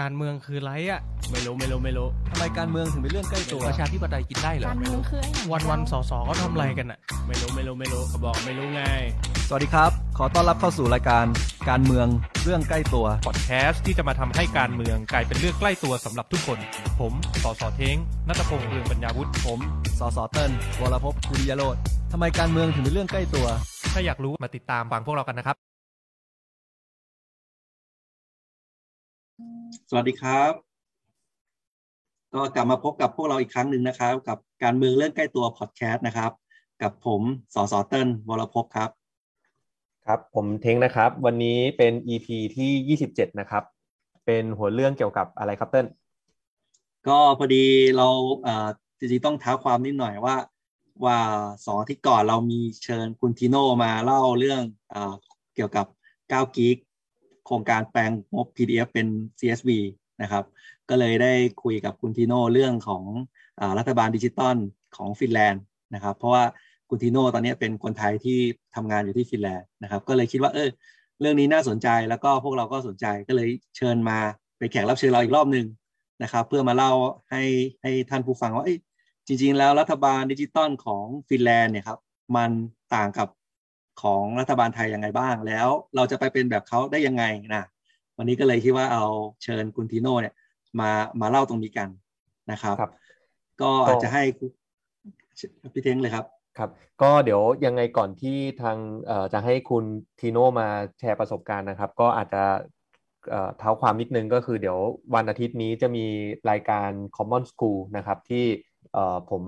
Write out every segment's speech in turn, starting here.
การเมืองคือไรอะ ไม่รู้ไม่รู้ไม่รู้ทำไมการเมืองถึงเป็นเรื่องใกล้ตัวประชาธิปไตยกินได้เหรอการเมืองคือไอ้วันวันๆสอสอเขาทำอะไรกันอะ ไม่รู้ไม่รู้ไม่รู้เขาบอกไม่รู้ไง สวัสดีครับ ขอต้อนรับเข้าสู่รายการการเมืองเรื่องใกล้ตัวพอดแคสต์ที่จะมาทำให้การเมืองกลายเป็นเรื่องใกล้ตัวสำหรับทุกคน ผมสอสอเท้งนัตพงษ์เรืองปัญญาวุฒิผมสสเติ้ลวรพจน์กุริยโรธทำไมการเมืองถึงเป็นเรื่องใกล้ตัว ถ้าอยากรู้มาติดตามฟังพวกเรากันนะครับ สวัสดีครับ ก็กลับมาพบกับพวกเราอีกครั้งหนึ่งนะครับ กับการเมืองเรื่องใกล้ตัวพอดแคสต์นะครับ กับผมสสเติ้ลวรพพครับ ครับ ผมเท้งนะครับ วันนี้เป็น EP ที่ 27 นะครับ เป็นหัวเรื่องเกี่ยวกับอะไรครับเติ้ลก็พอดีเราเอ่อจริงๆต้องเท้าความนิดหน่อยว่า ว่าสองอาทิตย์ก่อนเรามีเชิญคุณทีโน่มาเล่าเรื่องเอ่อเกี่ยวกับ9กิก โครงการแปลงงบ PDF เป็น CSV นะครับก็เลยได้คุยกับคุณทีโน่เรื่องของอรัฐบาลดิจิตอลของฟินแลนด์นะครับเพราะว่าคุณทีโน่ตอนนี้เป็นคนไทยที่ทำงานอยู่ที่ฟินแลนด์นะครับก็เลยคิดว่าเออเรื่องนี้น่าสนใจแล้วก็พวกเราก็สนใจก็เลยเชิญมาเป็นแขกรับเชิญเราอีกรอบหนึ่งนะครับเพื่อมาเล่าให้ให้ท่านผู้ฟังว่าเอ้ยจริง ๆ แล้วรัฐบาลดิจิตอลของฟินแลนด์เนี่ยครับมันต่างกับ ของรัฐบาลไทยยังไงบ้าง แล้วเราจะไปเป็นแบบเขาได้ยังไงนะวันนี้ก็เลยคิดว่าเอาเชิญคุณทีโน่เนี่ยมามาเล่าตรงนี้กันนะครับครับก็อาจจะให้พี่เท้งเลยครับครับ ก็เดี๋ยวยังไงก่อนที่ทางเอ่อจะให้คุณทีโน่มาแชร์ประสบการณ์นะครับ ก็อาจจะเอ่อเท้าความนิดนึงก็คือเดี๋ยววันอาทิตย์นี้จะมีรายการ Common School นะครับ ที่เอ่อผม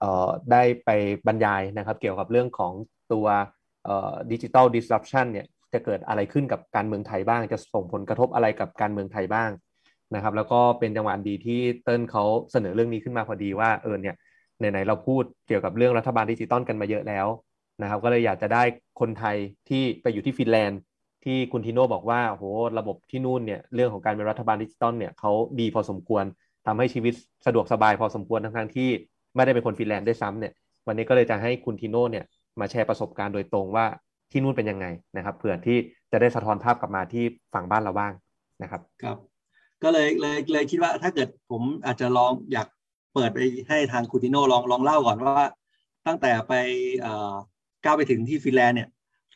เอ่อได้ไปบรรยายนะครับ เกี่ยวกับเรื่องของตัว เอ่อ Digital Disruption เนี่ยจะเกิดอะไรขึ้นกับการเมืองไทยบ้าง จะส่งผลกระทบอะไรกับการเมืองไทยบ้างนะครับ แล้วก็เป็นจังหวะดีที่เติ้ลเขาเสนอเรื่องนี้ขึ้นมาพอดีว่าเออเนี่ยไหนๆเราพูดเกี่ยวกับเรื่องรัฐบาลดิจิตอลกันมาเยอะแล้วนะครับ ก็เลยอยากจะได้คนไทยที่ไปอยู่ที่ฟินแลนด์ที่คุณทิโน่บอกว่าโหระบบที่นู่นเนี่ยเรื่องของการเป็นรัฐบาลดิจิตอลเนี่ยเขาดีพอสมควรทำให้ชีวิตสะดวกสบายพอสมควรทั้งๆที่ไม่ได้เป็นคนฟินแลนด์ด้วยซ้ำเนี่ยวันนี้ก็เลยจะให้คุณทิโน่เนี่ย มาแชร์ประสบการณ์โดยตรงว่าที่นู่นเป็นยังไงนะครับเผื่อที่จะได้สะท้อนภาพกลับมาที่ฝั่งบ้านเราบ้างนะครับครับก็เลยเลยเลยคิดว่าถ้าเกิดผมอาจจะลองอยากเปิดไปให้ทางคุณติโน่ลองลองเล่าก่อนว่าตั้งแต่ไปเอ่อก้าวไปถึงที่ฟินแลนด์เนี่ย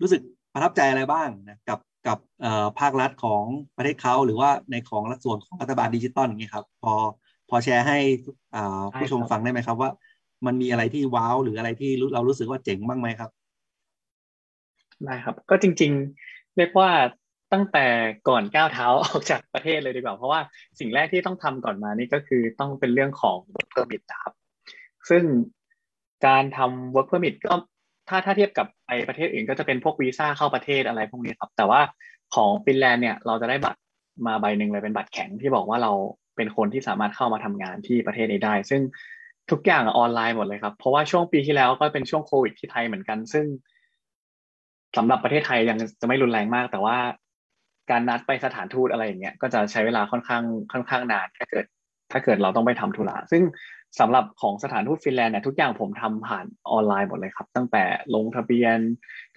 รู้สึกประทับใจอะไรบ้างนะกับกับเอ่อภาครัฐของประเทศเขาหรือว่าในของรัฐส่วนของรัฐบาลดิจิตอลอย่างเงี้ยครับ พอพอแชร์ให้อ่าผู้ชมฟังได้ไหมครับว่า มันมีอะไรที่ว้าวหรืออะไรที่เรารู้สึกว่าเจ๋งบ้างไหมครับได้ครับ ก็จริง ๆ เรียกว่าตั้งแต่ก่อนก้าวเท้าออกจากประเทศเลยดีกว่า เพราะว่าสิ่งแรกที่ต้องทำก่อนมานี่ก็คือต้องเป็นเรื่องของ work permit นะครับ ซึ่งการทำ work permit ก็ถ้าถ้าเทียบกับไปประเทศอื่น ก็จะเป็นพวกวีซ่าเข้าประเทศอะไรพวกนี้ครับ แต่ว่าของฟินแลนด์เนี่ยเราจะได้บัตรมาใบหนึ่งเลยเป็นบัตรแข็งที่บอกว่าเราเป็นคนที่สามารถเข้ามาทำงานที่ประเทศนี้ได้ ซึ่ง ทุกอย่างออนไลน์หมดเลยครับ เพราะว่าช่วงปีที่แล้วก็เป็นช่วงโควิดที่ไทยเหมือนกัน ซึ่งสำหรับประเทศไทยยังจะไม่รุนแรงมาก แต่ว่าการนัดไปสถานทูตอะไรอย่างเงี้ยก็จะใช้เวลาค่อนข้างค่อนข้างนานถ้าเกิด ถ้าเกิดเราต้องไปทำธุระซึ่งสำหรับของสถานทูตฟินแลนด์เนี่ยทุกอย่างผมทำผ่านออนไลน์หมดเลยครับ ตั้งแต่ลงทะเบียน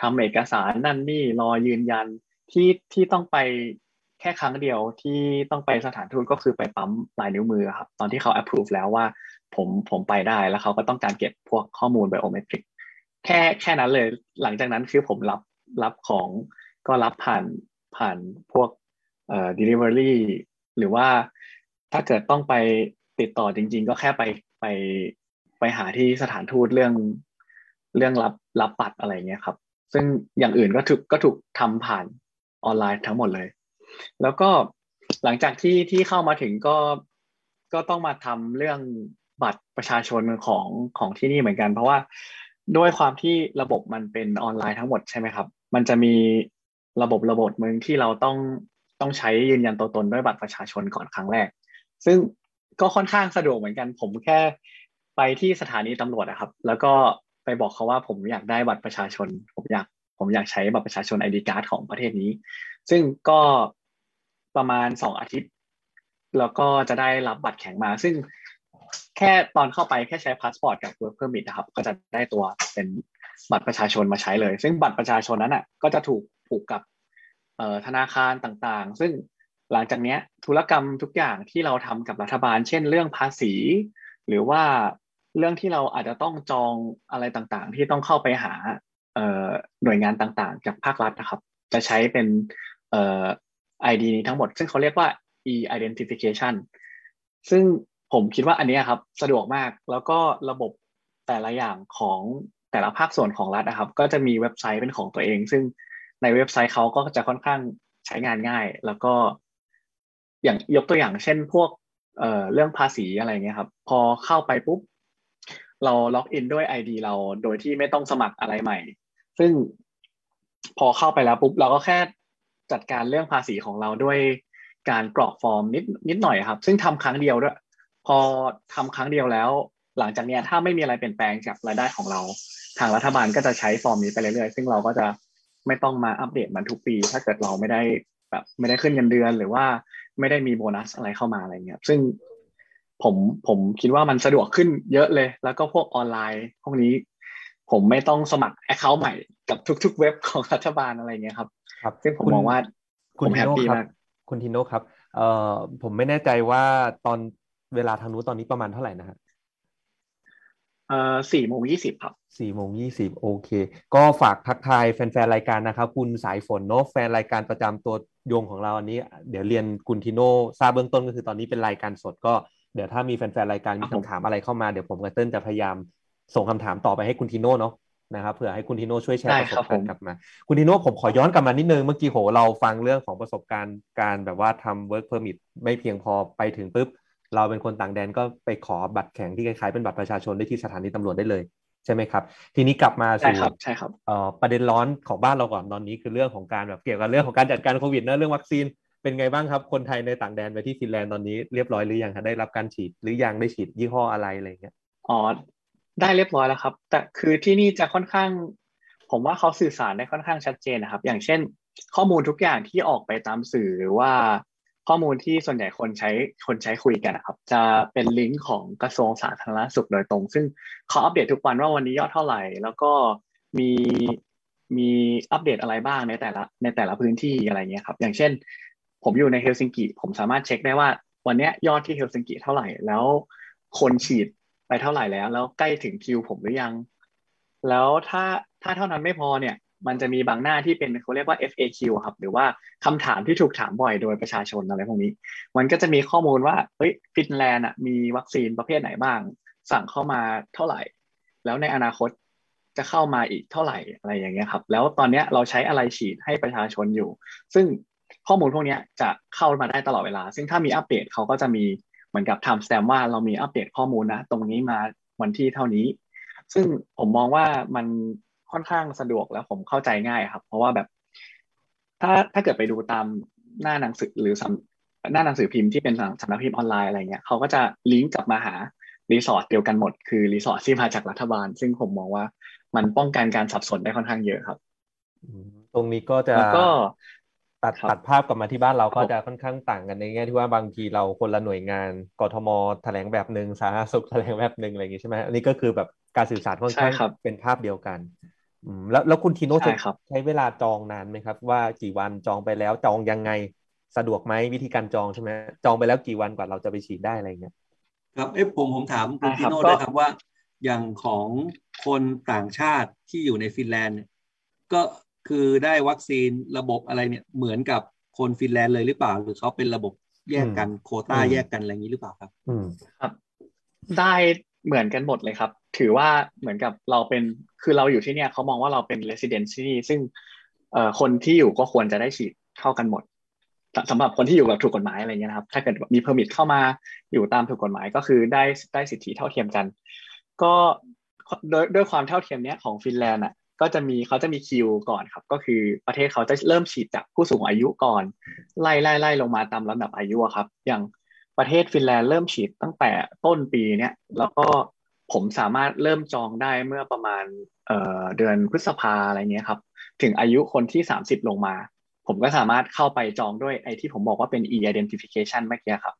ทำเอกสารนั่นนี่รอยืนยันที่ที่ต้องไป แค่ครั้งเดียวที่ต้องไปสถานทูตก็คือไปปั๊มลายนิ้วมือครับ ตอนที่เขา approve แล้วว่าผมผมไปได้แล้วเขาก็ต้องการเก็บพวกข้อมูลไบโอเมตริกแค่แค่นั้นเลยหลังจากนั้นคือผมรับรับของก็รับผ่านผ่านพวกเอ่อ delivery หรือว่าถ้าเกิดต้องไปติดต่อจริง ๆ ก็แค่ไปไปไปหาที่สถานทูตเรื่องเรื่องรับรับบัตรอะไรเงี้ยครับ ซึ่งอย่างอื่นก็ถูกก็ถูกทำผ่านออนไลน์ทั้งหมดเลย แล้วก็หลังจากที่ที่เข้ามาถึงก็ก็ต้องมาทำเรื่องบัตรประชาชนของของที่นี่เหมือนกัน เพราะว่าด้วยความที่ระบบมันเป็นออนไลน์ทั้งหมดใช่ไหมครับ มันจะมีระบบระบบมึงที่เราต้องต้องใช้ยืนยันตัวตนด้วยบัตรประชาชนก่อนครั้งแรก ซึ่งก็ค่อนข้างสะดวกเหมือนกัน ผมแค่ไปที่สถานีตำรวจนะครับ แล้วก็ไปบอกเขาว่าผมอยากได้บัตรประชาชน ผมอยากผมอยากใช้บัตรประชาชน ID card ของประเทศนี้ ซึ่งก็ ประมาณสองอาทิตย์ แล้วก็จะได้รับบัตรแข็งมา ซึ่งแค่ตอนเข้าไปแค่ใช้พาสปอร์ตกับ work permit นะครับ ก็จะได้ตัวเป็นบัตรประชาชนมาใช้เลย ซึ่งบัตรประชาชนนั้นอะ ก็จะถูกผูกกับธนาคารต่างๆ ซึ่งหลังจากเนี้ยธุรกรรมทุกอย่างที่เราทำกับรัฐบาล เช่น เรื่องภาษี หรือว่าเรื่องที่เราอาจจะต้องจองอะไรต่างๆ ที่ต้องเข้าไปหาหน่วยงานต่างๆ จากภาครัฐนะครับ จะใช้เป็น ID นี้ทั้งหมด ซึ่งเขาเรียกว่า e-identification ซึ่งผมคิดว่าอันนี้ครับสะดวกมากแล้วก็ระบบแต่ละอย่างของแต่ละภาคส่วนของรัฐนะครับ ก็จะมีเว็บไซต์เป็นของตัวเอง ซึ่งในเว็บไซต์เขาก็จะค่อนข้างใช้งานง่าย แล้วก็ อย่างยกตัวอย่างเช่นพวกเอ่อเรื่องภาษีอะไรเงี้ยครับ พอเข้าไปปุ๊บ เราล็อกอินด้วย ID เราโดยที่ไม่ต้องสมัครอะไรใหม่ ซึ่งพอเข้าไปแล้วปุ๊บ เราก็แค่ จัดการเรื่องภาษีของเราด้วยการกรอกฟอร์มนิดนิดหน่อยครับ ซึ่งทำครั้งเดียวด้วย พอทำครั้งเดียวแล้ว หลังจากนี้ถ้าไม่มีอะไรเปลี่ยนแปลงจากรายได้ของเรา ทางรัฐบาลก็จะใช้ฟอร์มนี้ไปเรื่อยๆ ซึ่งเราก็จะไม่ต้องมาอัปเดตมันทุกปี ถ้าเกิดเราไม่ได้แบบไม่ได้ขึ้นเงินเดือน หรือว่าไม่ได้มีโบนัสอะไรเข้ามาอะไรเงี้ยซึ่งผมผมคิดว่ามันสะดวกขึ้นเยอะเลย แล้วก็พวกออนไลน์พวกนี้ ผมไม่ต้องสมัคร account ใหม่กับทุก ๆ เว็บของรัฐบาลอะไรเงี้ยครับ ครับ ซึ่งผมมองว่าคุณผม happy ทิโน่มากคุณทิโน่ครับเอ่อผมไม่แน่ใจว่าตอนเวลาทางนู้นตอนนี้ประมาณเท่าไหร่นะฮะเอ่อสี่โมงยี่สิบครับสี่โมงยี่สิบโอเค ก็ฝากทักทายแฟนๆรายการนะครับ คุณสายฝนเนาะแฟนรายการประจำตัวยงของเราอันนี้ เดี๋ยวเรียนคุณทิโน่ทราบเบื้องต้นก็คือตอนนี้เป็นรายการสดก็เดี๋ยวถ้ามีแฟนๆรายการมีคำถามอะไรเข้ามาเดี๋ยวผมกับเติ้ลจะพยายามส่งคำถามต่อไปให้คุณทิโน่เนาะ นะครับเผื่อให้คุณทิโน่ช่วยแชร์ได้ประสครับบการผมณ์กลับมา คุณทิโน่ผมขอย้อนกลับมานิดนึง เมื่อกี้โหเราฟังเรื่องของประสบการณ์การแบบว่าทำ work permit ไม่เพียงพอไปถึงปุ๊บ เราเป็นคนต่างแดนก็ไปขอบัตรแข็งที่คล้ายๆเป็นบัตรประชาชนได้ที่สถานีตำรวจได้เลยใช่ไหมครับ ทีนี้กลับมาใช่สู่ครับใช่ครับเอ่อประเด็นร้อนของบ้านเราก่อนตอนนี้คือเรื่องของการแบบเกี่ยวกับเรื่องของการจัดการโควิดนะเรื่องวัคซีนเป็นไงบ้างครับ คนไทยในต่างแดนไปที่ฟินแลนด์ตอนนี้เรียบร้อยหรือยังคะได้รับการฉีดหรือยังได้ฉีดยี่ห้ออะไรอะไรเงี้ยอ๋อ ได้เรียบร้อยแล้วครับ แต่คือที่นี่จะค่อนข้าง ผมว่าเขาสื่อสารได้ค่อนข้างชัดเจนนะครับ อย่างเช่น ข้อมูลทุกอย่างที่ออกไปตามสื่อหรือว่าข้อมูลที่ส่วนใหญ่คนใช้คนใช้คุยกันนะครับ จะเป็นลิงก์ของกระทรวงสาธารณสุขโดยตรง ซึ่งเขาอัปเดตทุกวันว่าวันนี้ยอดเท่าไหร่ แล้วก็มีมีอัปเดตอะไรบ้างในแต่ละในแต่ละพื้นที่อะไรเงี้ยครับ อย่างเช่น ผมอยู่ในเฮลซิงกิผมสามารถเช็คได้ว่า วันนี้ยอดที่เฮลซิงกิเท่าไหร่ แล้วคนฉีด เท่าไหร่แล้ว แล้วใกล้ถึงคิวผมหรือยัง แล้วถ้าถ้าเท่านั้นไม่พอเนี่ย มันจะมีบางหน้าที่เป็นเขาเรียกว่า FAQ ครับ หรือว่าคำถามที่ถูกถามบ่อยโดยประชาชนอะไรพวกนี้ มันก็จะมีข้อมูลว่าเฮ้ยฟินแลนด์อะมีวัคซีนประเภทไหนบ้าง สั่งเข้ามาเท่าไหร่ แล้วในอนาคตจะเข้ามาอีกเท่าไหร่อะไรอย่างเงี้ยครับ แล้วตอนเนี้ยเราใช้อะไรฉีดให้ประชาชนอยู่ ซึ่งข้อมูลพวกนี้จะเข้ามาได้ตลอดเวลา ซึ่งถ้ามีอัปเดตเขาก็จะมี เหมือนกับทำสแตมว่าเรามีอัปเดตข้อมูลนะ ตรงนี้มาวันที่เท่านี้ ซึ่งผมมองว่ามันค่อนข้างสะดวกแล้วผมเข้าใจง่ายครับ เพราะว่าแบบ ถ้าถ้าเกิดไปดูตามหน้าหนังสือหรือสำหน้าหนังสือพิมพ์ที่เป็นสำนักพิมพ์ออนไลน์อะไรเงี้ยเขาก็จะลิงก์กลับมาหา resource เดียวกันหมดคือ resource ที่มาจากรัฐบาล ซึ่งผมมองว่ามันป้องกันการสับสนได้ค่อนข้างเยอะครับอืมตรงนี้ก็จะแล้วก็ ตัดครับตัดภาพกลับมาที่บ้านเราก็ครับจะค่อนข้างต่างกันในแง่ที่ว่าบางทีเราคนละหน่วยงานกทมแถลงแบบหนึ่งสาธารณสุขแถลงแบบหนึ่งอะไรอย่างงี้ใช่ไหมอันนี้ก็คือแบบการสื่อสารค่อนข้างใช่ครับเป็นภาพเดียวกันอืมแล้วแล้วคุณทีโน่ใช่จะครับใช้เวลาจองนานไหมครับ ว่ากี่วันจองไปแล้วจองยังไงสะดวกไหมวิธีการจองใช่ไหมจองไปแล้วกี่วันกว่าเราจะไปฉีดได้อะไรอย่างเงี้ยครับเอ้ผมผมถามคุณอ่าทิครับโน่ก็ด้วยครับว่าอย่างของคนต่างชาติที่อยู่ในฟินแลนด์เนี่ยก็ คือได้วัคซีนระบบอะไรเนี่ยเหมือนกับคนฟินแลนด์เลยหรือเปล่า หรือเขาเป็นระบบแยกกันโควต้าอืมแยกกันอะไรอย่างนี้หรือเปล่าครับอืมครับ ได้เหมือนกันหมดเลยครับ ถือว่าเหมือนกับเราเป็นคือเราอยู่ที่เนี่ยเขามองว่าเราเป็น residency ซึ่งเอ่อคนที่อยู่ก็ควรจะได้ฉีดเท่ากันหมดสสำหรับคนที่อยู่แบบถูกกฎหมายอะไรเงี้ยนะครับ ถ้าเกิดมี permit เข้ามาอยู่ตามถูกกฎหมายก็คือได้ได้สิทธิเท่าเทียมกัน ก็โดยด้วยความเท่าเทียมเนี้ยของฟินแลนด์อะ ก็จะมีเขาจะมีคิวก่อนครับ ก็คือประเทศเขาจะเริ่มฉีดจากผู้สูงอายุก่อน ไล่ไล่ไล่ลงมาตามลำดับอายุครับ อย่างประเทศฟินแลนด์เริ่มฉีดตั้งแต่ต้นปีเนี้ยแล้วก็ผมสามารถเริ่มจองได้เมื่อประมาณเเดือนพฤษภาอะไรเงี้ยครับ ถึงอายุคนที่ 30 ลงมา ผมก็สามารถเข้าไปจองด้วยไอที่ผมบอกว่าเป็น e-identification เมื่อกี้ครับ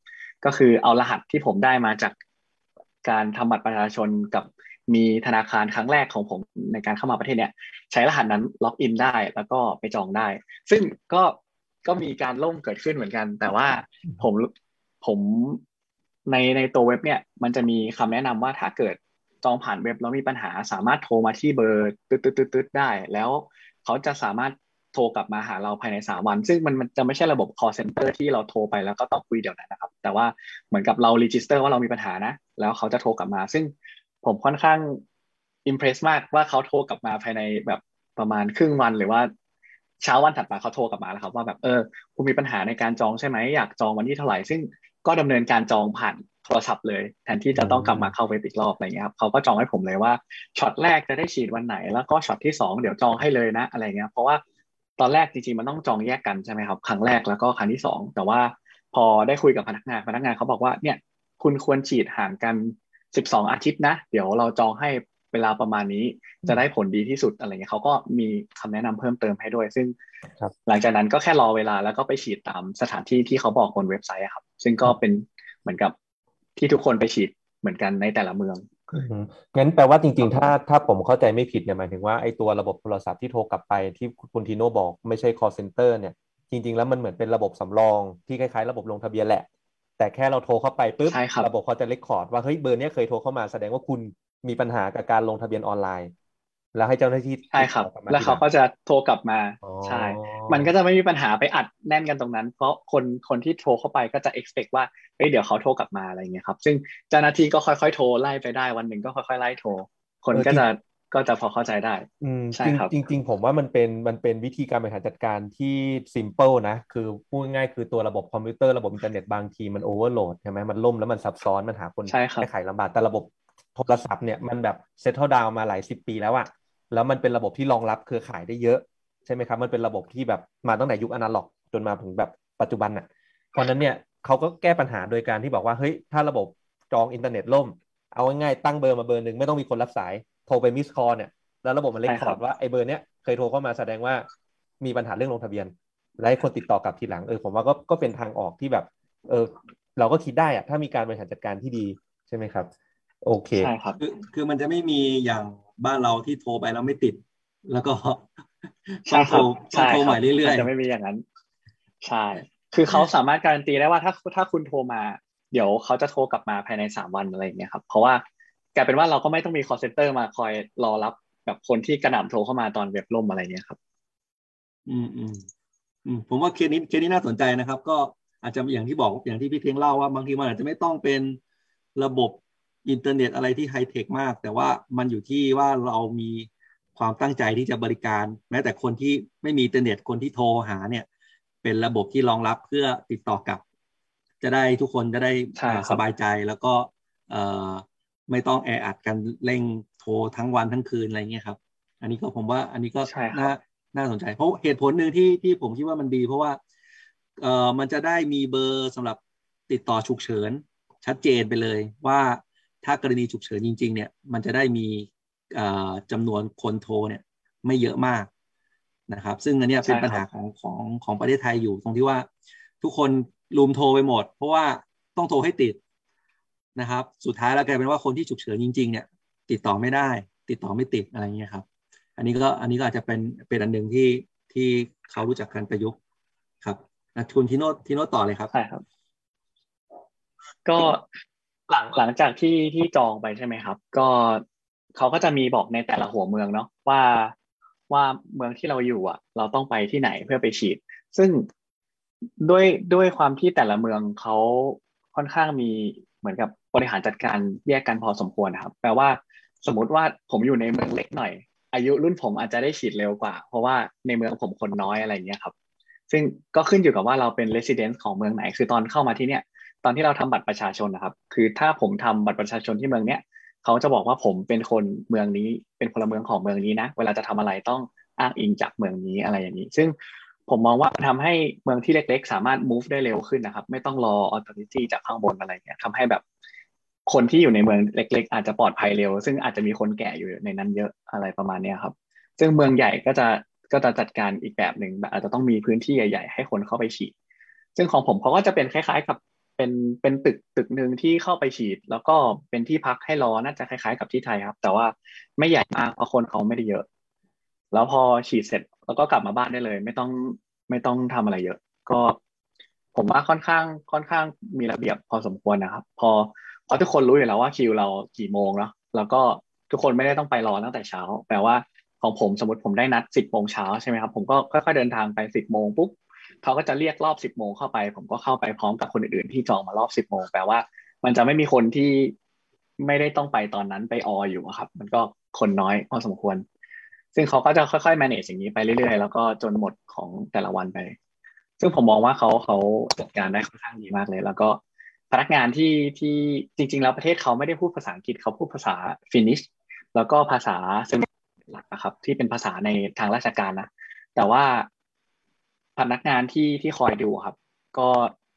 ก็คือเอารหัสที่ผมได้มาจากการทำบัตรประชาชนกับ มีธนาคารครั้งแรกของผมในการเข้ามาประเทศเนี้ยใช้รหัสนั้นล็อกอินได้แล้วก็ไปจองได้ ซึ่งก็ก็มีการล่มเกิดขึ้นเหมือนกัน แต่ว่าผมผมในในตัวเว็บเนี่ยมันจะมีคำแนะนำว่าถ้าเกิดจองผ่านเว็บแล้วมีปัญหาสามารถโทรมาที่เบอร์ตึ๊ดตึ๊ดตึ๊ดตึ๊ดได้ แล้วเขาจะสามารถโทรกลับมาหาเราภายในสามวัน ซึ่งมันมันจะไม่ใช่ระบบ call center ที่เราโทรไปแล้วก็ต้องคุยเดี๋ยวนั้นนะครับ แต่ว่าเหมือนกับเรา register ว่าเรามีปัญหานะ แล้วเขาจะโทรกลับมา ซึ่ง ผมค่อนข้าง impress มากว่าเขาโทรกลับมาภายในแบบประมาณครึ่งวันหรือว่าเช้าวันถัดมาเขาโทรกลับมาแล้วครับว่าแบบเออคุณมีปัญหาในการจองใช่ไหมอยากจองวันที่เท่าไหร่ซึ่งก็ดำเนินการจองผ่านโทรศัพท์เลย แทนที่จะต้องกลับมาเข้าเว็บอีกรอบอะไรเงี้ยครับเขาก็จองให้ผมเลยว่าช็อตแรกจะได้ฉีดวันไหน แล้วก็ช็อตที่สองเดี๋ยวจองให้เลยนะอะไรเงี้ยเพราะว่าตอนแรกจริงๆมันต้องจองแยกกันใช่ไหมครับครั้งแรกแล้วก็ครั้งที่สองแต่ว่าพอได้คุยกับพนักงานพนักงานเขาบอกว่าเนี่ยคุณควรฉีดห่างกัน สิบสองอาทิตย์นะ เดี๋ยวเราจองให้เวลาประมาณนี้จะได้ผลดีที่สุดอะไรเงี้ยเขาก็มีคำแนะนำเพิ่มเติมให้ด้วย ซึ่งครับหลังจากนั้นก็แค่รอเวลาแล้วก็ไปฉีดตามสถานที่ที่เขาบอกบนเว็บไซต์อะครับ ซึ่งก็เป็นเหมือนกับที่ทุกคนไปฉีดเหมือนกันในแต่ละเมืองอืมงั้นแปลว่าจริงๆ ถ้าถ้าผมเข้าใจไม่ผิดเนี่ยหมายถึงว่าไอ้ตัวระบบโทรศัพท์ที่โทรกลับไปที่คุณทีโน่บอกไม่ใช่ call center เนี่ยจริง ๆ แล้วมันเหมือนเป็นระบบสำรองที่คล้ายๆ ระบบลงทะเบียนแหละ แต่แค่เราโทรเข้าไปปุ๊บใช่ครับระบบเขาจะเลคคอร์ดว่าเฮ้ยเบอร์เนี้ยเคยโทรเข้ามาแสดงว่าคุณมีปัญหากับการลงทะเบียนออนไลน์ แล้วให้เจ้าหน้าที่ใช่ครับติดต่อกลับมาแล้วเขาทีหลังก็จะโทรกลับมาอ๋อใช่ มันก็จะไม่มีปัญหาไปอัดแน่นกันตรงนั้น เพราะคนคนที่โทรเข้าไปก็จะ expect ว่าเฮ้ยเดี๋ยวเขาโทรกลับมาอะไรเงี้ยครับ ซึ่งเจ้าหน้าที่ก็ค่อยๆ โทรไล่ไปได้วันหนึ่งก็ค่อยๆไล่โทร คนก็จะ ก็จะพอเข้าใจได้ อืมใช่ครับจริงจริง ๆ ผมว่ามันเป็นมันเป็นวิธีการบริหารจัดการที่ simple นะ คือพูดง่ายๆคือตัวระบบคอมพิวเตอร์ระบบอินเทอร์เน็ตบางทีมัน overload ใช่ไหมมันล่มแล้วมันซับซ้อนมันหาคนใช่ครับแก้ไขลำบากแต่ระบบโทรศัพท์เนี่ยมันแบบ settle down มาหลายสิบปีแล้วอะแล้วมันเป็นระบบที่รองรับเครือข่ายได้เยอะ ใช่ไหมครับ มันเป็นระบบที่แบบมาตั้งแต่ยุคอนาล็อก จนมาถึงแบบปัจจุบันน่ะเพราะฉะนั้นเนี่ยเขาก็แก้ปัญหาโดยการที่บอกว่าเฮ้ยถ้าระบบจองอินเทอร์เน็ตล่ม เอาง่ายๆตั้งเบอร์มาเบอร์หนึ่งไม่ต้องมีคนรับสาย โทรไปมิสคอลเนี่ย แล้วระบบมันเลคใช่คคอรัร์ดบว่าไอ้เบอร์เนี้ยเคยโทรเข้ามาแสดงว่ามีปัญหาเรื่องลงทะเบียน และให้คนติดต่อกลับทีหลังเออผมว่าก็ก็เป็นทางออกที่แบบ เออ เราก็คิดได้อะถ้ามีการบริหารจัดการที่ดีใช่ไหมครับ โอเคใช่ครับคือคือมันจะไม่มีอย่างบ้านเราที่โทรไปแล้วไม่ติด แล้วก็ใช่ต้องคโทรัรบต้องโทรใช่คใหรับม่เรื่อยมันจะไม่มีอย่างนั้น ใช่ คือเขาสามารถการันตีได้ว่าถ้าถ้าคุณโทรมา เดี๋ยวเขาจะโทรกลับมาภายในสามวันอะไรอย่างเงี้ยครับ เพราะว่า กลายเป็นว่าเราก็ไม่ต้องมี call center มาคอยรอรับแบบคนที่กระหน่ำโทรเข้ามาตอนเว็บล่มอะไรเงี้ยครับๆอืมอืมอืมผมว่าเคสนี้เคสนี้น่าสนใจนะครับ ก็อาจจะอย่างที่บอกอย่างที่พี่เพียงเล่าว่าบางทีมันอาจจะไม่ต้องเป็นระบบอินเทอร์เน็ตอะไรที่ไฮเทคมาก แต่ว่ามันอยู่ที่ว่าเรามีความตั้งใจที่จะบริการ แม้แต่คนที่ไม่มีอินเทอร์เน็ตคนที่โทรหาเนี่ย เป็นระบบที่รองรับเพื่อติดต่อกลับ จะได้ทุกคนจะได้ใช่ครับสบายใจแล้วก็เอ่อ ไม่ต้องแออัดกันเร่งโทรทั้งวันทั้งคืนอะไรเงี้ยครับ อันนี้ก็ผมว่าอันนี้ก็ใช่ครับน่าน่าสนใจ เพราะเหตุผลหนึ่งที่ที่ผมคิดว่ามันดี เพราะว่าเอ่อมันจะได้มีเบอร์สำหรับติดต่อฉุกเฉิน ชัดเจนไปเลยว่าถ้ากรณีฉุกเฉินจริง ๆ เนี่ย มันจะได้มีเอ่อจำนวนคนโทรเนี่ย ไม่เยอะมากนะครับ ซึ่งอันเนี้ยเป็นใช่ครับปัญหาของของของประเทศไทยอยู่ตรงที่ว่าทุกคนลุมโทรไปหมด เพราะว่าต้องโทรให้ติด นะครับ สุดท้ายแล้วกลายเป็นว่าคนที่ฉุกเฉินจริง ๆ เนี่ยติดต่อไม่ได้ ติดต่อไม่ติดอะไรเงี้ยครับ อันนี้ก็อันนี้ก็อาจจะเป็นเป็นอันหนึ่งที่ที่เขารู้จักการประยุกต์ครับอะคุณทิโนทิโนต่อเลยครับใช่ครับ ก็หลังหลังจากที่ที่จองไปใช่ไหมครับ ก็เขาก็จะมีบอกในแต่ละหัวเมืองเนาะว่าว่าเมืองที่เราอยู่อะ เราต้องไปที่ไหนเพื่อไปฉีด ซึ่งด้วยด้วยความที่แต่ละเมืองเขาค่อนข้างมี เหมือนกับบริหารจัดการแยกกันพอสมควรนะครับ แปลว่าสมมติว่าผมอยู่ในเมืองเล็กหน่อย อายุรุ่นผมอาจจะได้ฉีดเร็วกว่า เพราะว่าในเมืองผมคนน้อยอะไรอย่างเงี้ยครับ ซึ่งก็ขึ้นอยู่กับว่าเราเป็น resident ของเมืองไหน คือตอนเข้ามาที่เนี่ย ตอนที่เราทำบัตรประชาชนนะครับ คือถ้าผมทำบัตรประชาชนที่เมืองเนี้ยเขาจะบอกว่าผมเป็นคนเมืองนี้ เป็นพลเมืองของเมืองนี้นะ เวลาจะทำอะไรต้องอ้างอิงจากเมืองนี้อะไรอย่างนี้ ซึ่ง ผมมองว่าทำให้เมืองที่เล็ก ๆ สามารถ move ได้เร็วขึ้นนะครับ ไม่ต้องรอ authority จากข้างบนอะไรเงี้ยทำให้แบบคนที่อยู่ในเมืองเล็ก ๆ อาจจะปลอดภัยเร็ว ซึ่งอาจจะมีคนแก่อยู่ในนั้นเยอะอะไรประมาณนี้ครับ ซึ่งเมืองใหญ่ก็จะก็จะจัดการอีกแบบหนึ่งแบบอาจจะต้องมีพื้นที่ใหญ่ๆ ให้คนเข้าไปฉีด ซึ่งของผมเขาก็จะเป็นคล้าย ๆ กับเป็นเป็นตึกตึกหนึ่งที่เข้าไปฉีด แล้วก็เป็นที่พักให้รอน่าจะคล้าย ๆ กับที่ไทยครับ แต่ว่าไม่ใหญ่มากเพราะคนเขาไม่ได้เยอะ แล้วพอฉีดเสร็จแล้วก็กลับมาบ้านได้เลย ไม่ต้องไม่ต้องทำอะไรเยอะ ก็ ผมว่าค่อนข้างค่อนข้างมีระเบียบพอสมควรนะครับ พอพอทุกคนรู้อยู่แล้วว่าคิวเรากี่โมงเนาะแล้วก็ทุกคนไม่ได้ต้องไปรอตั้งแต่เช้า แปลว่าของผมสมมติผมได้นัดสิบโมงเช้าใช่ไหมครับ ผมก็ค่อยๆเดินทางไปสิบโมงปุ๊บเขาก็จะเรียกรอบสิบโมงเข้าไป ผมก็เข้าไปพร้อมกับคนอื่นๆที่จองมารอบสิบโมงแปลว่า มันจะไม่มีคนที่ไม่ได้ต้องไปตอนนั้นไปอออยู่ครับ มันก็คนน้อยพอสมควร ซึ่งเขาก็จะค่อยๆ manage สิ่งนี้ไปเรื่อยๆ แล้วก็จนหมดของแต่ละวันไป ซึ่งผมมองว่าเขาเขาจัดการได้ค่อนข้างดีมากเลย แล้วก็พนักงานที่ที่จริง ๆ แล้วประเทศเขาไม่ได้พูดภาษาอังกฤษเขาพูดภาษาฟินิชแล้วก็ภาษาเซมิหลักนะครับ ที่เป็นภาษาในทางราชการนะแต่ว่าพนักงานที่ที่คอยดูครับ ก็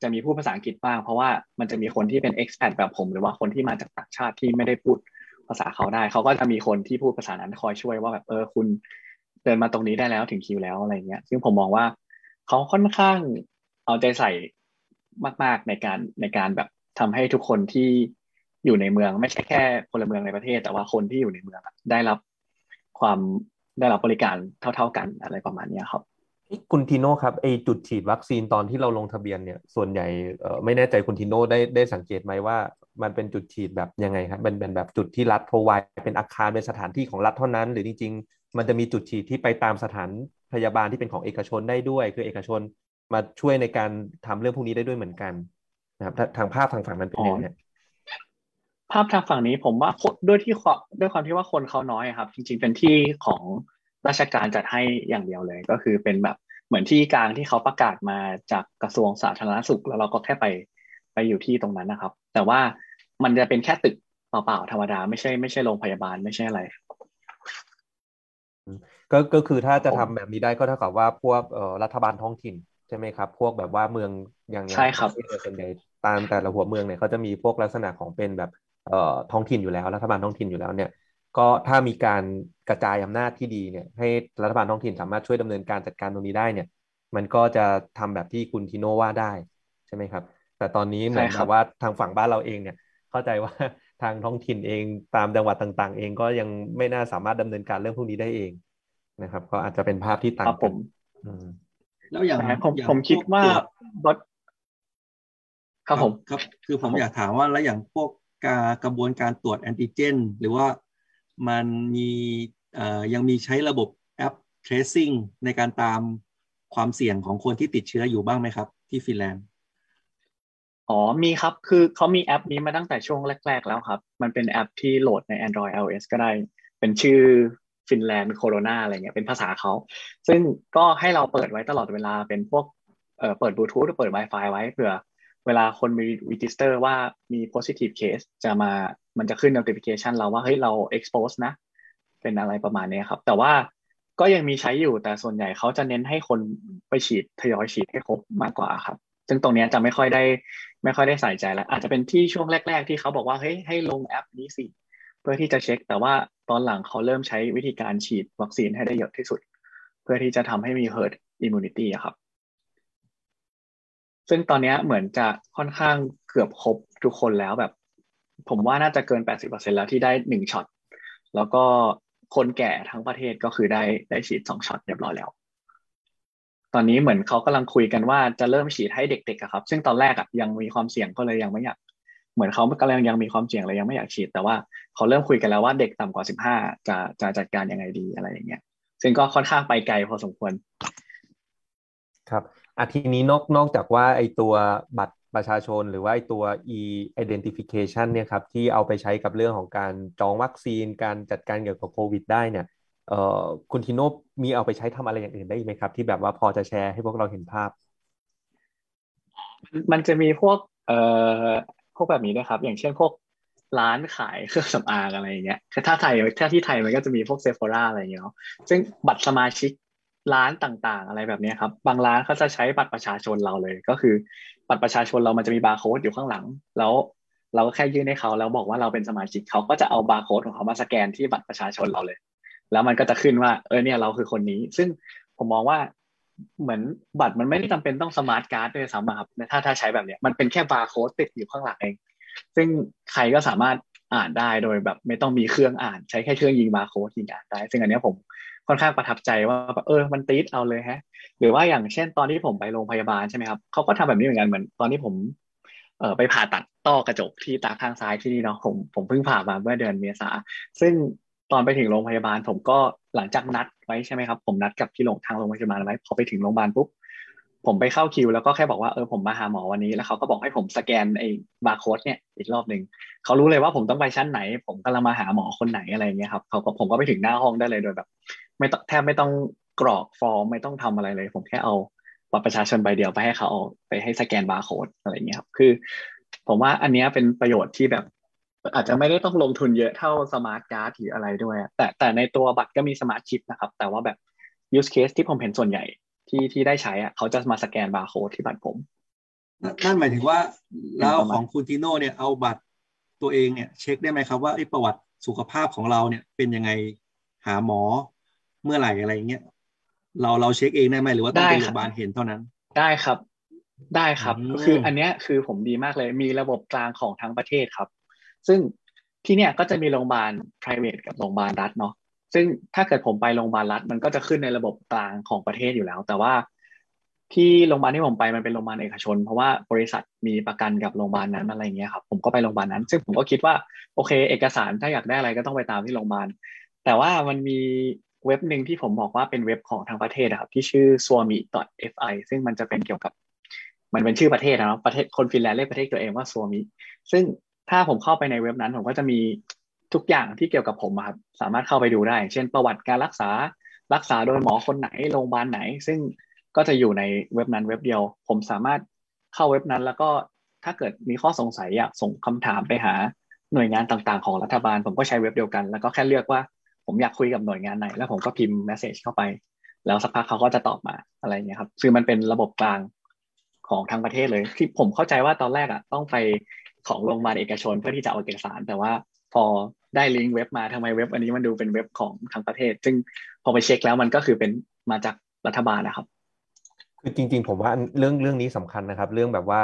จะมีพูดภาษาอังกฤษบ้าง เพราะว่ามันจะมีคนที่เป็น expat แบบผม หรือว่าคนที่มาจากต่างชาติที่ไม่ได้พูด ภาษาเขาได้ เขาก็จะมีคนที่พูดภาษานั้นคอยช่วยว่าแบบเออคุณเดินมาตรงนี้ได้แล้วถึงคิวแล้วอะไรเงี้ย ซึ่งผมมองว่าเขาค่อนข้างเอาใจใส่มาก ๆในการในการแบบทำให้ทุกคนที่อยู่ในเมือง ไม่ใช่แค่พลเมืองในประเทศ แต่ว่าคนที่อยู่ในเมืองได้รับความได้รับบริการเท่า ๆกันอะไรประมาณนี้ครับ คุณทีโน่ครับไอจุดฉีดวัคซีนตอนที่เราลงทะเบียนเนี่ย ส่วนใหญ่ไม่แน่ใจคุณทีโน่ได้ได้สังเกตไหมว่า มันเป็นจุดฉีดแบบยังไงครับเป็นเป็นแบบจุดที่รัฐพรไวเป็นอาคารเป็นสถานที่ของรัฐเท่านั้น หรือจริงๆ มันจะมีจุดฉีดที่ไปตามสถานพยาบาลที่เป็นของเอกชนได้ด้วย คือเอกชนมาช่วยในการทำเรื่องพวกนี้ได้ด้วยเหมือนกันนะครับทางภาพทางฝั่งมันเป็นยังไงภาพทางฝั่งนี้ผมว่าด้วยที่ด้วยความที่ว่าคนเขาน้อยครับ จริง ๆ เป็นที่ของ ราชการจัดให้อย่างเดียวเลย ก็คือเป็นแบบเหมือนที่กลางที่เขาประกาศมาจากกระทรวงสาธารณสุข แล้วเราก็แค่ไปไปอยู่ที่ตรงนั้นนะครับ แต่ว่ามันจะเป็นแค่ตึกเปล่าๆธรรมดาไม่ใช่ไม่ใช่โรงพยาบาลไม่ใช่อะไรก็ก็คือถ้าจะทำแบบนี้ได้ก็เท่ากับว่าพวกเอ่อรัฐบาลท้องถิ่นใช่ไหมครับ พวกแบบว่าเมืองอย่างใช่ครับส่วนใหญ่ตามแต่ละหัวเมืองเนี่ยเขาจะมีพวกลักษณะของเป็นแบบเอ่อท้องถิ่นอยู่แล้วรัฐบาลท้องถิ่นอยู่แล้วเนี่ย ก็ถ้ามีการ กระจายอำนาจที่ดีเนี่ยให้รัฐบาลท้องถิ่นสามารถช่วยดำเนินการจัดการตรงนี้ได้เนี่ย มันก็จะทำแบบที่คุณทิโนว่าได้ใช่ไหมครับ แต่ตอนนี้เหมือนกับว่าทางฝั่งบ้านเราเองเนี่ยเข้าใจว่าทางท้องถิ่นเองตามจังหวัดต่าง ๆ เองก็ยังไม่น่าสามารถดำเนินการเรื่องพวกนี้ได้เองนะครับ ก็อาจจะเป็นภาพที่ต่างครับผมแล้วอย่างผมอย่างผมคิดว่าพกตรวจรถครับผมครับ คือผมครับผมอยากถามว่าแล้วอย่างพวกการกระบวนการตรวจแอนติเจน หรือว่า มันมียังมีใช้ระบบแอป tracing ในการตามความเสี่ยงของคนที่ติดเชื้ออยู่บ้างไหมครับ ที่ฟินแลนด์อ๋อมีครับคือเขามีแอปนี้มาตั้งแต่ช่วงแรก ๆ แล้วครับ มันเป็นแอปที่โหลดใน Android iOS ก็ได้ เป็นชื่อฟินแลนด์โคโรนาอะไรเงี้ยเป็นภาษาเขาซึ่งก็ให้เราเปิดไว้ตลอดเวลาเป็นพวกเอ่อเปิดบลูทูธหรือเปิด Wi-Fi ไว้เผื่อ เวลาคนมี register ว่ามี positive case จะมา มันจะขึ้น notification เราว่าเฮ้ยเรา expose นะ เป็นอะไรประมาณนี้ครับ แต่ว่าก็ยังมีใช้อยู่แต่ส่วนใหญ่เขาจะเน้นให้คนไปฉีดทยอยฉีดให้ครบมากกว่าครับ ซึ่งตรงนี้จะไม่ค่อยได้ ไม่ค่อยได้ใส่ใจแล้ว อาจจะเป็นที่ช่วงแรก ๆ ที่เขาบอกว่าเฮ้ยให้ลงแอปนี้สิเพื่อที่จะเช็ค แต่ว่าตอนหลังเขาเริ่มใช้วิธีการฉีดวัคซีนให้ได้เยอะที่สุด เพื่อที่จะทำให้มี herd immunity ครับ ซึ่งตอนนี้เหมือนจะค่อนข้างเกือบครบทุกคนแล้วแบบ ผมว่าน่าจะเกิน 80%แล้วที่ได้หนึ่งช็อตแล้วก็คนแก่ทั้งประเทศก็คือได้ได้ฉีดสองช็อตเรียบร้อยแล้ว ตอนนี้เหมือนเขากำลังคุยกันว่าจะเริ่มฉีดให้เด็กๆครับ ซึ่งตอนแรกอะยังมีความเสี่ยงก็เลยยังไม่อยากเหมือนเขากำลังยังมีความเสี่ยงเลยยังไม่อยากฉีด แต่ว่าเขาเริ่มคุยกันแล้วว่าเด็กต่ำกว่าสิบห้าจะจะจัดการยังไงดีอะไรอย่างเงี้ย ซึ่งก็ค่อนข้างไปไกลพอสมควร ครับอาทีนี้นอกนอกจากว่าไอตัวบัตร ประชาชนหรือว่าไอตัว e identification เนี่ยครับที่เอาไปใช้กับเรื่องของการจองวัคซีน การจัดการเกี่ยวกับโควิด ได้เนี่ยคุณทิโนมีเอาไปใช้ทำอะไรอย่างอื่นได้ไหมครับ ที่แบบว่าพอจะแชร์ให้พวกเราเห็นภาพ มันจะมีพวกเอ่อพวกแบบนี้ด้วยครับ อย่างเช่นพวกร้านขายเครื่องสำอางอะไรอย่างเงี้ยคือถ้าไทยถ้าที่ไทยมันก็จะมีพวกเซฟ h o ราอะไรอย่างเงี้ยเนาะซึ่งบัตรสมาชิกร้านต่างๆ อะไรแบบนี้ครับ บางร้านเขาจะใช้บัตรประชาชนเราเลย ก็คือ บัตรประชาชนเรามันจะมีบาร์โค้ดอยู่ข้างหลัง แล้วเราก็แค่ยื่นให้เขาแล้วบอกว่าเราเป็นสมาชิกเขาก็จะเอาบาร์โค้ดของเขามาสแกนที่บัตรประชาชนเราเลย แล้วมันก็จะขึ้นว่า เออเนี่ยเราคือคนนี้ ซึ่งผมมองว่าเหมือนบัตรมันไม่ได้จำเป็นต้องสมาร์ทการ์ดด้วยซ้ำครับถ้าถ้าใช้แบบเนี้ยมันเป็นแค่บาร์โค้ดติดอยู่ข้างหลังเอง ซึ่งใครก็สามารถอ่านได้โดยแบบไม่ต้องมีเครื่องอ่าน ใช้แค่เครื่องยิงบาร์โค้ดยิงอ่านได้ ซึ่งอันเนี้ยผม ค่อนข้างประทับใจว่าเออมันตีดเอาเลยฮะ หรือว่าอย่างเช่นตอนที่ผมไปโรงพยาบาลใช่ไหมครับเขาก็ทำแบบนี้เหมือนกันเหมือนตอนที่ผมเออไปผ่าตัดต้อกระจกที่ตาข้างซ้ายที่นี่เนาะผมผมเพิ่งผ่ามาเมื่อเดือนเมษาซึ่งตอนไปถึงโรงพยาบาล ผมก็หลังจากนัดไว้ใช่ไหมครับ ผมนัดกับที่โรงทางโรงพยาบาลไว้พอไปถึงโรงพยาบาลปุ๊บผมไปเข้าคิวแล้วก็แค่บอกว่าเออผมมาหาหมอวันนี้แล้วเขาก็บอกให้ผมสแกนไอ้บาร์โค้ดเนี่ยอีกรอบหนึ่งเขารู้เลยว่าผมต้องไปชั้นไหน ผมกำลังมาหาหมอคนไหนอะไรเงี้ยครับเขาก็ผมก็ไปถึงหน้าห้องได้เลยโดยแบบ ไม่ต้องแทบไม่ต้องกรอกฟอร์มไม่ต้องทำอะไรเลย ผมแค่เอาบัตรประชาชนใบเดียวไปให้เขาเอาไปให้สแกนบาร์โค้ดอะไรเงี้ยครับคือ ผมว่าอันนี้เป็นประโยชน์ที่แบบ อาจจะไม่ได้ต้องลงทุนเยอะเท่า smart card หรืออะไรด้วยอะแต่แต่ในตัวบัตรก็มี smart chip นะครับ แต่ว่าแบบ use case ที่ผมเห็นส่วนใหญ่ที่ที่ได้ใช้อะเขาจะมาสแกนบาร์โค้ดที่บัตรผมนั่นนั่นหมายถึงว่าแล้วประมาณของคุณทีโน่เนี่ยเอาบัตรตัวเองเนี่ย เช็คได้ไหมครับว่าไอ้ประวัติสุขภาพของเราเนี่ยเป็นยังไงหาหมอ เมื่อไหร่อะไรเงี้ยเราเราเช็คเองได้ไหมหรือว่าต้องเป็นโรงพยาบาลเห็นเท่านั้น ได้ครับ ได้ครับอืมคืออันเนี้ยคือผมดีมากเลยมีระบบกลางของทั้งประเทศครับ ซึ่งที่เนี่ยก็จะมีโรงพยาบาล private กับโรงพยาบาลรัฐเนาะซึ่งถ้าเกิดผมไปโรงพยาบาลรัฐ มันก็จะขึ้นในระบบกลางของประเทศอยู่แล้ว แต่ว่าที่โรงพยาบาลที่ผมไปมันเป็นโรงพยาบาลเอกชน เพราะว่าบริษัทมีประกันกับโรงพยาบาลนั้นอะไรเงี้ยครับผมก็ไปโรงพยาบาลนั้น ซึ่งผมก็คิดว่าโอเค เอกสารถ้าอยากได้อะไรก็ต้องไปตามที่โรงพยาบาลแต่ว่ามันมี เว็บหนึ่งที่ผมบอกว่าเป็นเว็บของทางประเทศอะครับ ที่ชื่อ swami.fi ซึ่งมันจะเป็นเกี่ยวกับ มันเป็นชื่อประเทศนะเนาะประเทศคนฟินแลนด์เรียกประเทศตัวเองว่า swami ซึ่งถ้าผมเข้าไปในเว็บนั้น ผมก็จะมีทุกอย่างที่เกี่ยวกับผมครับสามารถเข้าไปดูได้ เช่นประวัติการรักษารักษาโดยหมอคนไหนโรงพยาบาลไหน ซึ่งก็จะอยู่ในเว็บนั้นเว็บเดียว ผมสามารถเข้าเว็บนั้น แล้วก็ถ้าเกิดมีข้อสงสัยอยากส่งคำถามไปหาหน่วยงานต่างๆ ของรัฐบาล ผมก็ใช้เว็บเดียวกัน แล้วก็แค่เลือกว่า ผมอยากคุยกับหน่วยงานไหน แล้วผมก็พิมพ์เมสเซจเข้าไป แล้วสักพักเขาก็จะตอบมาอะไรเงี้ยครับคือมันเป็นระบบกลางของทั้งประเทศเลย ที่ผมเข้าใจว่าตอนแรกอะต้องไปของโรงพยาบาลเอกชนเพื่อที่จะเอาเอกสาร แต่ว่าพอได้ลิงก์เว็บมาทำไมเว็บ อันนี้มันดูเป็นเว็บของทั้งประเทศ ซึ่งพอไปเช็คแล้วมันก็คือเป็นมาจากรัฐบาลนะครับ คือจริง ๆ ผมว่าเรื่องเรื่องนี้สำคัญนะครับ เรื่องแบบว่า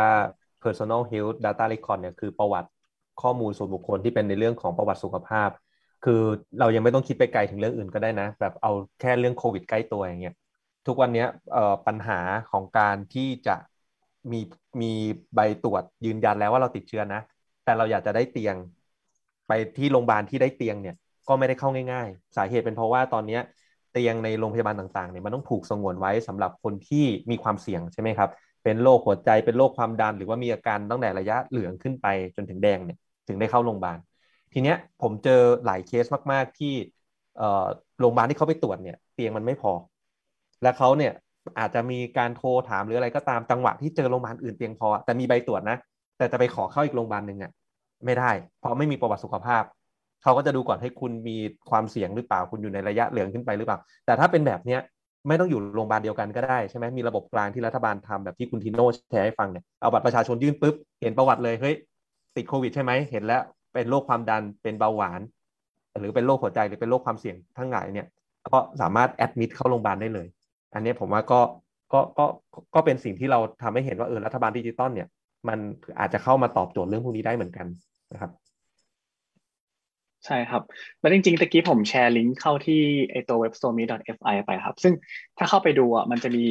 personal health data record เนี่ยคือประวัติข้อมูลส่วนบุคคลที่เป็นในเรื่องของประวัติสุขภาพ คือเรายังไม่ต้องคิดไปไกลถึงเรื่องอื่นก็ได้นะ แบบเอาแค่เรื่องโควิดใกล้ตัวอย่างเงี้ยทุกวันนี้ปัญหาของการที่จะมีมีใบตรวจยืนยันแล้วว่าเราติดเชื้อนะ แต่เราอยากจะได้เตียง ไปที่โรงพยาบาลที่ได้เตียงเนี่ยก็ไม่ได้เข้าง่าย ๆ สาเหตุเป็นเพราะว่าตอนนี้เตียงในโรงพยาบาลต่างๆเนี่ยมันต้องถูกสงวนไว้สำหรับคนที่มีความเสี่ยงใช่ไหมครับ เป็นโรคหัวใจเป็นโรคความดัน หรือว่ามีอาการตั้งแต่ระยะเหลืองขึ้นไปจนถึงแดงเนี่ยถึงได้เข้าโรงพยาบาล ทีเนี้ยผมเจอหลายเคสมากๆที่โรงพยาบาลที่เขาไปตรวจเนี่ยเตียงมันไม่พอ และเขาเนี่ยอาจจะมีการโทรถามหรืออะไรก็ตามจังหวะที่เจอโรงพยาบาลอื่นเตียงพอ แต่มีใบตรวจนะ แต่จะไปขอเข้าอีกโรงพยาบาลหนึ่งอะไม่ได้ เพราะไม่มีประวัติสุขภาพ เขาก็จะดูก่อนให้คุณมีความเสี่ยงหรือเปล่าคุณอยู่ในระยะเหลืองขึ้นไปหรือเปล่า แต่ถ้าเป็นแบบเนี้ยไม่ต้องอยู่โรงพยาบาลเดียวกันก็ได้ใช่ไหมมีระบบกลางที่รัฐบาลทำแบบที่คุณทีโน่แชร์ให้ฟังเนี่ยเอาบัตรประชาชนยื่นปุ๊บเห็นประวัติเลยเฮ้ยติดโควิดใช่ไหมเห็นแล้ว เป็นโรคความดันเป็นเบาหวาน หรือเป็นโรคหัวใจหรือเป็นโรคความเสี่ยงทั้งหลายเนี่ยก็สามารถ admit เข้าโรงพยาบาลได้เลย อันนี้ผมว่าก็ก็ก็ก็เป็นสิ่งที่เราทำให้เห็นว่าเออรัฐบาลดิจิตอลเนี่ย มันอาจจะเข้ามาตอบโจทย์เรื่องพวกนี้ได้เหมือนกันนะครับ ใช่ครับ แล้วจริงๆตะกี้ผมแชร์ลิงก์เข้าที่ไอตัวเว็บ stormy.fi ไปครับ ซึ่งถ้าเข้าไปดูอะมันจะมี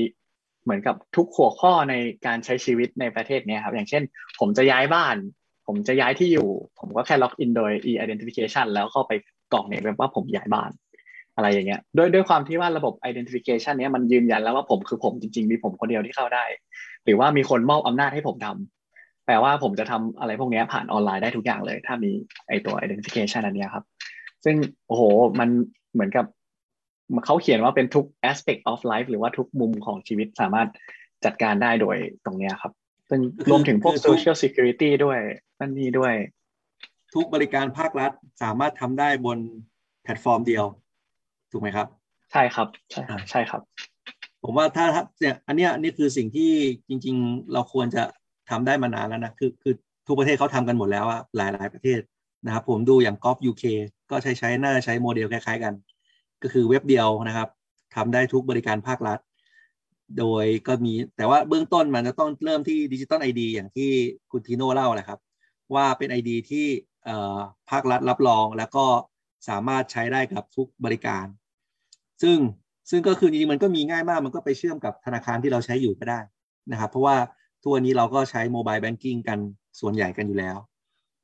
เหมือนกับทุกหัวข้อในการใช้ชีวิตในประเทศเนี้ยครับ อย่างเช่น ผมจะย้ายบ้าน ผมจะย้ายที่อยู่ ผมก็แค่ล็อกอินโดย e-identification แล้วเข้าไปกรอกในเว็บว่าผมย้ายบ้าน อะไรอย่างเงี้ยด้วยด้วยความที่ว่าระบบ identification เนี้ยมันยืนยันแล้วว่าผมคือผมจริง ๆ มีผมคนเดียวที่เข้าได้ หรือว่ามีคนมอบอำนาจให้ผมทำแปลว่าผมจะทำอะไรพวกนี้ผ่านออนไลน์ได้ทุกอย่างเลย ถ้ามีไอตัว identification อันนี้ครับ ซึ่งโอ้โหมันเหมือนกับเขาเขียนว่าเป็นทุก aspect of life หรือว่าทุกมุมของชีวิตสามารถจัดการได้โดยตรงเนี้ยครับ ซึ่งรวมถึงพวกคือทุก social security ด้วยนั่นนี่ด้วย ทุกบริการภาครัฐสามารถทำได้บนแพลตฟอร์มเดียว ถูกไหมครับ ใช่ครับ ใช่ครับใช่ครับ ผมว่าถ้าถ้าเนี่ยอันเนี้ยอันนี้คือสิ่งที่จริง ๆ เราควรจะทำได้มานานแล้วนะคือคือทุกประเทศเขาทำกันหมดแล้วอะหลายหลายประเทศนะครับผมดูอย่าง Gov UK ก็ใช้ใช้น่าจะใช้โมเดลคล้าย ๆ กัน ก็คือเว็บเดียวนะครับทำได้ทุกบริการภาครัฐ โดยก็มีแต่ว่าเบื้องต้นมันจะต้องเริ่มที่ digital ID อย่างที่คุณทีโน่เล่าแหละครับ ว่าเป็น ID ที่เอ่ภาครัฐรับรองแล้วก็สามารถใช้ได้กับทุกบริการ ซึ่งซึ่งก็คือจริงๆมันก็มีง่ายมากมันก็ไปเชื่อมกับธนาคารที่เราใช้อยู่ก็ได้นะครับ เพราะว่าทุกวันนี้เราก็ใช้ mobile banking กันส่วนใหญ่กันอยู่แล้ว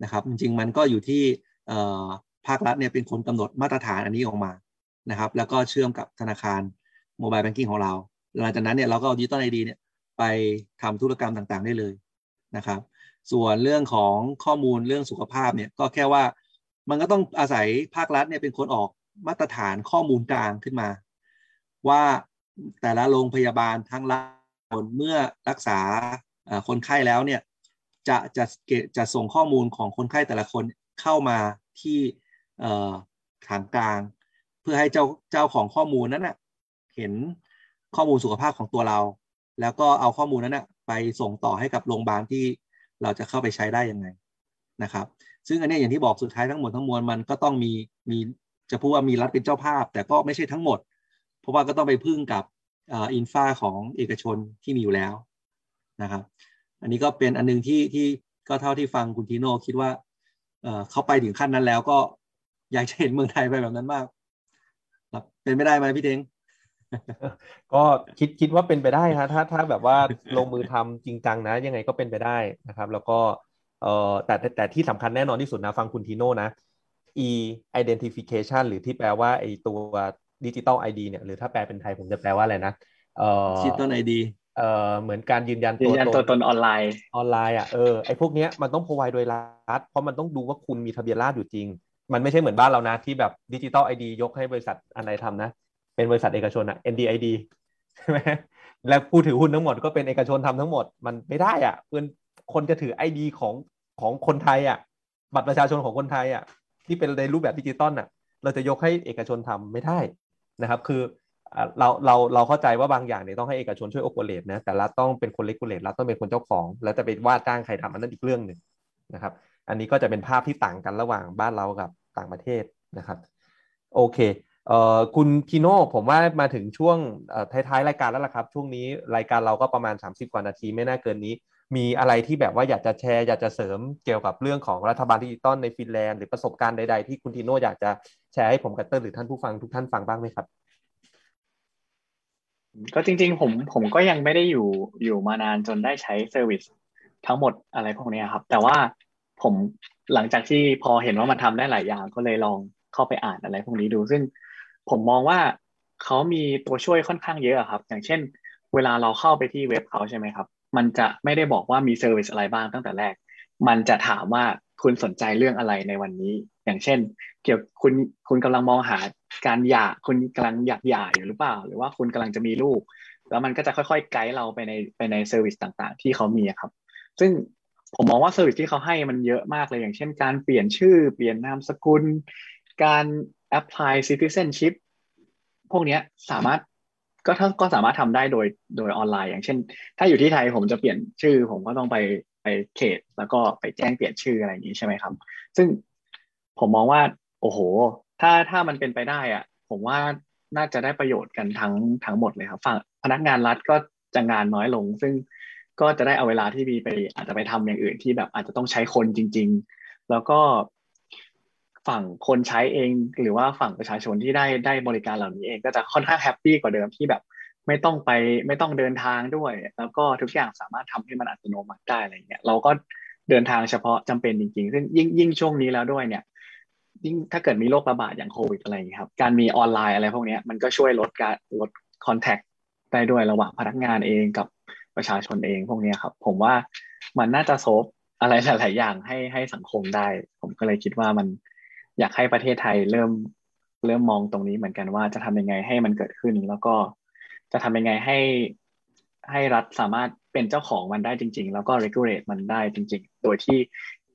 นะครับ จริงๆมันก็อยู่ที่ภาครัฐเนี่ยเป็นคนกำหนดมาตรฐานอันนี้ออกมานะครับ แล้วก็เชื่อมกับธนาคาร mobile banking ของเรา หลังจากนั้นเนี่ยเราก็เอา digital ID เนี่ยไปทำธุรกรรมต่างๆ ได้เลยนะครับ ส่วนเรื่องของข้อมูลเรื่องสุขภาพเนี่ยก็แค่ว่ามันก็ต้องอาศัยภาครัฐเนี่ยเป็นคนออกมาตรฐานข้อมูลกลางขึ้นมา ว่าแต่ละโรงพยาบาลทั้งรัฐเมื่อรักษาคนไข้แล้วเนี่ยจะจะจะส่งข้อมูลของคนไข้แต่ละคนเข้ามาที่ทางกลาง เพื่อให้เจ้าเจ้าของข้อมูลนั้นนะเห็น ข้อมูลสุขภาพของตัวเรา แล้วก็เอาข้อมูลนั้นนะไปส่งต่อให้กับโรงพยาบาลที่เราจะเข้าไปใช้ได้ยังไงนะครับ ซึ่งอันนี้อย่างที่บอกสุดท้ายทั้งหมดทั้งมวลมันก็ต้องมีมีจะพูดว่ามีรัฐเป็นเจ้าภาพ แต่ก็ไม่ใช่ทั้งหมด เพราะว่าก็ต้องไปพึ่งกับอินฟาของเอกชนที่มีอยู่แล้วนะครับ อันนี้ก็เป็นอันนึงที่ที่ก็เท่าที่ฟังคุณทีโน่คิดว่าเขาไปถึงขั้นนั้นแล้วก็อยากจะเห็นเมืองไทยไปแบบนั้นมากครับเป็นไปได้ไหมพี่เทง ก็คิดคิดว่าเป็นไปได้ฮะถ้าถ้าแบบว่าลงมือทำจริงจังนะ ยังไงก็เป็นไปได้นะครับ แล้วก็เอ่อแต่แต่ที่สำคัญแน่นอนที่สุดนะ ฟังคุณทีโน่นะ e identification หรือที่แปลว่าไอตัว digital ID เนี่ยหรือถ้าแปลเป็นไทยผมจะแปลว่าอะไรนะเอ่อ digital ID เอ่อเหมือนการยืนยันตัวตนตัวตนออนไลน์ออนไลน์อะเออไอพวกเนี้ยมันต้อง provide โดยรัฐเพราะมันต้องดูว่าคุณมีทะเบียนราษฎรอยู่จริง มันไม่ใช่เหมือนบ้านเรานะ ที่แบบ digital ID ยกให้บริษัทอันไหนทำนะ เป็นบริษัทเอกชนอะ NDID ใช่ไหมและผู้ถือหุ้นทั้งหมดก็เป็นเอกชนทำทั้งหมดมันไม่ได้อะเพื่อนคนจะถือ ID ของของคนไทยอะ บัตรประชาชนของคนไทยอะ ที่เป็นในรูปแบบดิจิตอลอะ เราจะยกให้เอกชนทำไม่ได้นะครับ คือเราเราเราเข้าใจว่าบางอย่างเนี่ยต้องให้เอกชนช่วย operate นะแต่รัฐต้องเป็นคน regulate รัฐต้องเป็นคนเจ้าของ แล้วจะไปว่าจ้างใครทำอันนั้นอีกเรื่องหนึ่งนะครับ อันนี้ก็จะเป็นภาพที่ต่างกันระหว่างบ้านเรากับต่างประเทศนะครับ โอเค คุณทีโน่ผมว่ามาถึงช่วงท้ายๆรายการแล้วล่ะครับ ช่วงนี้รายการเราก็ประมาณ 30 กว่านาทีไม่น่าเกินนี้ มีอะไรที่แบบว่าอยากจะแชร์ อยากจะเสริมเกี่ยวกับเรื่องของรัฐบาลดิจิตอลในฟินแลนด์หรือประสบการณ์ใดๆ ที่คุณทีโน่อยากจะแชร์ให้ผมกับเติ้ลหรือท่านผู้ฟังทุกท่านฟังบ้างไหมครับ ก็จริง ๆ ผมผมก็ยังไม่ได้อยู่อยู่มานานจนได้ใช้ service ทั้งหมดอะไรพวกนี้ครับ แต่ว่าผมหลังจากที่พอเห็นว่ามันทำได้หลายอย่างก็เลยลองเข้าไปอ่านอะไรพวกนี้ดูซึ่ง ผมมองว่าเขามีตัวช่วยค่อนข้างเยอะครับ อย่างเช่น เวลาเราเข้าไปที่เว็บเขาใช่ไหมครับ มันจะไม่ได้บอกว่ามี service อะไรบ้างตั้งแต่แรก มันจะถามว่าคุณสนใจเรื่องอะไรในวันนี้ อย่างเช่น เกี่ยวคุณคุณกำลังมองหาการหย่าคุณกำลังอยากหย่าอยู่หรือเปล่า หรือว่าคุณกำลังจะมีลูก แล้วมันก็จะค่อยๆไกด์เราไปในไปใน service ต่างๆ ที่เขามีครับ ซึ่งผมมองว่า service ที่เขาให้มันเยอะมากเลยอย่างเช่น การเปลี่ยนชื่อ เปลี่ยนนามสกุล การ apply citizenship พวกนี้สามารถก็ถ้าก็สามารถทำได้โดยโดยออนไลน์ อย่างเช่น ถ้าอยู่ที่ไทยผมจะเปลี่ยนชื่อ ผมก็ต้องไปไปเขต แล้วก็ไปแจ้งเปลี่ยนชื่ออะไรอย่างนี้ใช่ไหมครับ ซึ่งผมมองว่า โอ้โห ถ้าถ้ามันเป็นไปได้อะผมว่าน่าจะได้ประโยชน์กันทั้งทั้งหมดเลยครับฝั่งพนักงานรัฐก็จะงานน้อยลง ซึ่งก็จะได้เอาเวลาที่มีไปอาจจะไปทำอย่างอื่นที่แบบอาจจะต้องใช้คนจริง ๆ แล้วก็ ฝั่งคนใช้เอง หรือว่าฝั่งประชาชนที่ได้ได้บริการเหล่านี้เองก็จะค่อนข้างแฮปปี้กว่าเดิมที่แบบไม่ต้องไปไม่ต้องเดินทางด้วย แล้วก็ทุกอย่างสามารถทำให้มันอัตโนมัติได้อะไรเงี้ยเราก็เดินทางเฉพาะจำเป็นจริงๆซึ่งยิ่งยิ่งช่วงนี้แล้วด้วยเนี่ยยิ่งถ้าเกิดมีโรคระบาดอย่างโควิดอะไรอย่างนี้ครับการมีออนไลน์อะไรพวกนี้มันก็ช่วยลดการลดคอนแทคได้ด้วยระหว่างพนักงานเองกับประชาชนเองพวกนี้ครับ ผมว่ามันน่าจะโซฟอะไรหลาย ๆ อย่างให้ให้สังคมได้ ผมก็เลยคิดว่ามัน อยากให้ประเทศไทยเริ่มเริ่มมองตรงนี้เหมือนกันว่าจะทำยังไงให้มันเกิดขึ้น แล้วก็จะทำยังไงให้ให้รัฐสามารถเป็นเจ้าของมันได้จริง ๆ แล้วก็ regulate มันได้จริง ๆ โดยที่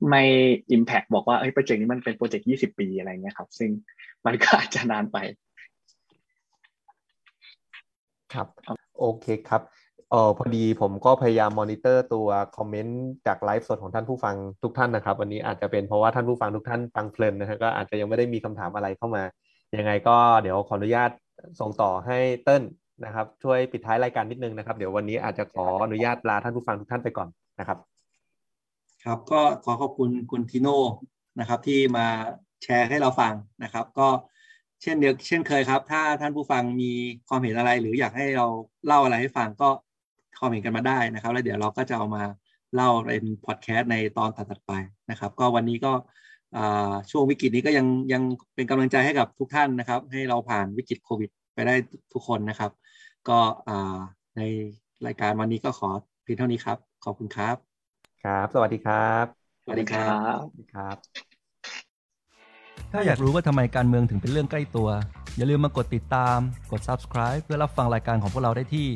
ไม่ impact บอกว่าเอ้ยโปรเจกต์นี้มันเป็นโปรเจกต์ยี่สิบปีอะไรเงี้ยครับ ซึ่งมันก็อาจจะนานไป ครับ โอเคครับ เออพอดีผมก็พยายามมอนิเตอร์ตัว comment จากไลฟ์สดของท่านผู้ฟังทุกท่านนะครับ วันนี้อาจจะเป็นเพราะว่าท่านผู้ฟังทุกท่านฟังเพลินนะครับก็อาจจะยังไม่ได้มีคำถามอะไรเข้ามายังไงก็เดี๋ยวขออนุญาตส่งต่อให้เติ้ลนะครับ ช่วยปิดท้ายรายการนิดนึงนะครับ เดี๋ยววันนี้อาจจะขออนุญาตลาท่านผู้ฟังทุกท่านไปก่อนนะครับ ครับก็ขอขอบคุณคุณทิโน่นะครับ ที่มาแชร์ให้เราฟังนะครับ ก็เช่นเดียวเช่นเคยครับ ถ้าท่านผู้ฟังมีความเห็นอะไร หรืออยากให้เราเล่าอะไรให้ฟังก็ คอมเมนต์กันมาได้นะครับ แล้วเดี๋ยวเราก็จะเอามาเล่าเป็นพอดแคสต์ในตอนถัดๆไปนะครับ ก็วันนี้ก็อ่าช่วงวิกฤตนี้ก็ยังยังเป็นกำลังใจให้กับทุกท่านนะครับ ให้เราผ่านวิกฤตโควิด ไปได้ทุกคนนะครับ ก็อ่าในรายการวันนี้ก็ขอเพียงเท่านี้ครับ ขอบคุณครับ ครับ สวัสดีครับ สวัสดีครับสวัสดีครับ ถ้าอยากรู้ว่าทำไมการเมืองถึงเป็นเรื่องใกล้ตัว อย่าลืมมากดติดตาม กด subscribe เพื่อรับฟังรายการของพวกเราได้ที่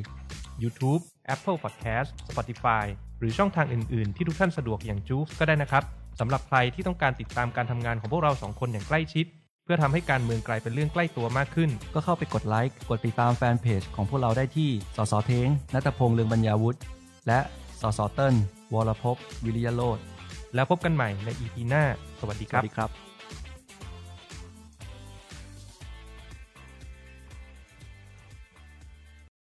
YouTube Apple Podcast Spotify หรือช่องทางอื่น ๆ ที่ทุกท่านสะดวกอย่างจูฟก็ได้นะครับสำหรับใครที่ต้องการติดตามการทำงานของพวกเราสองคนอย่างใกล้ชิด เพื่อทำให้การเมืองกลายเป็นเรื่องใกล้ตัวมากขึ้น ก็เข้าไปกดไลค์กดติดตามแฟนเพจของพวกเราได้ที่สสเทงนัตพงษ์เลืองบรรยาวุฒิและสสเติ้ลวรภพวิริยโรธแล้วพบกันใหม่ใน EP หน้า สวัสดีสครัวับสดีครับ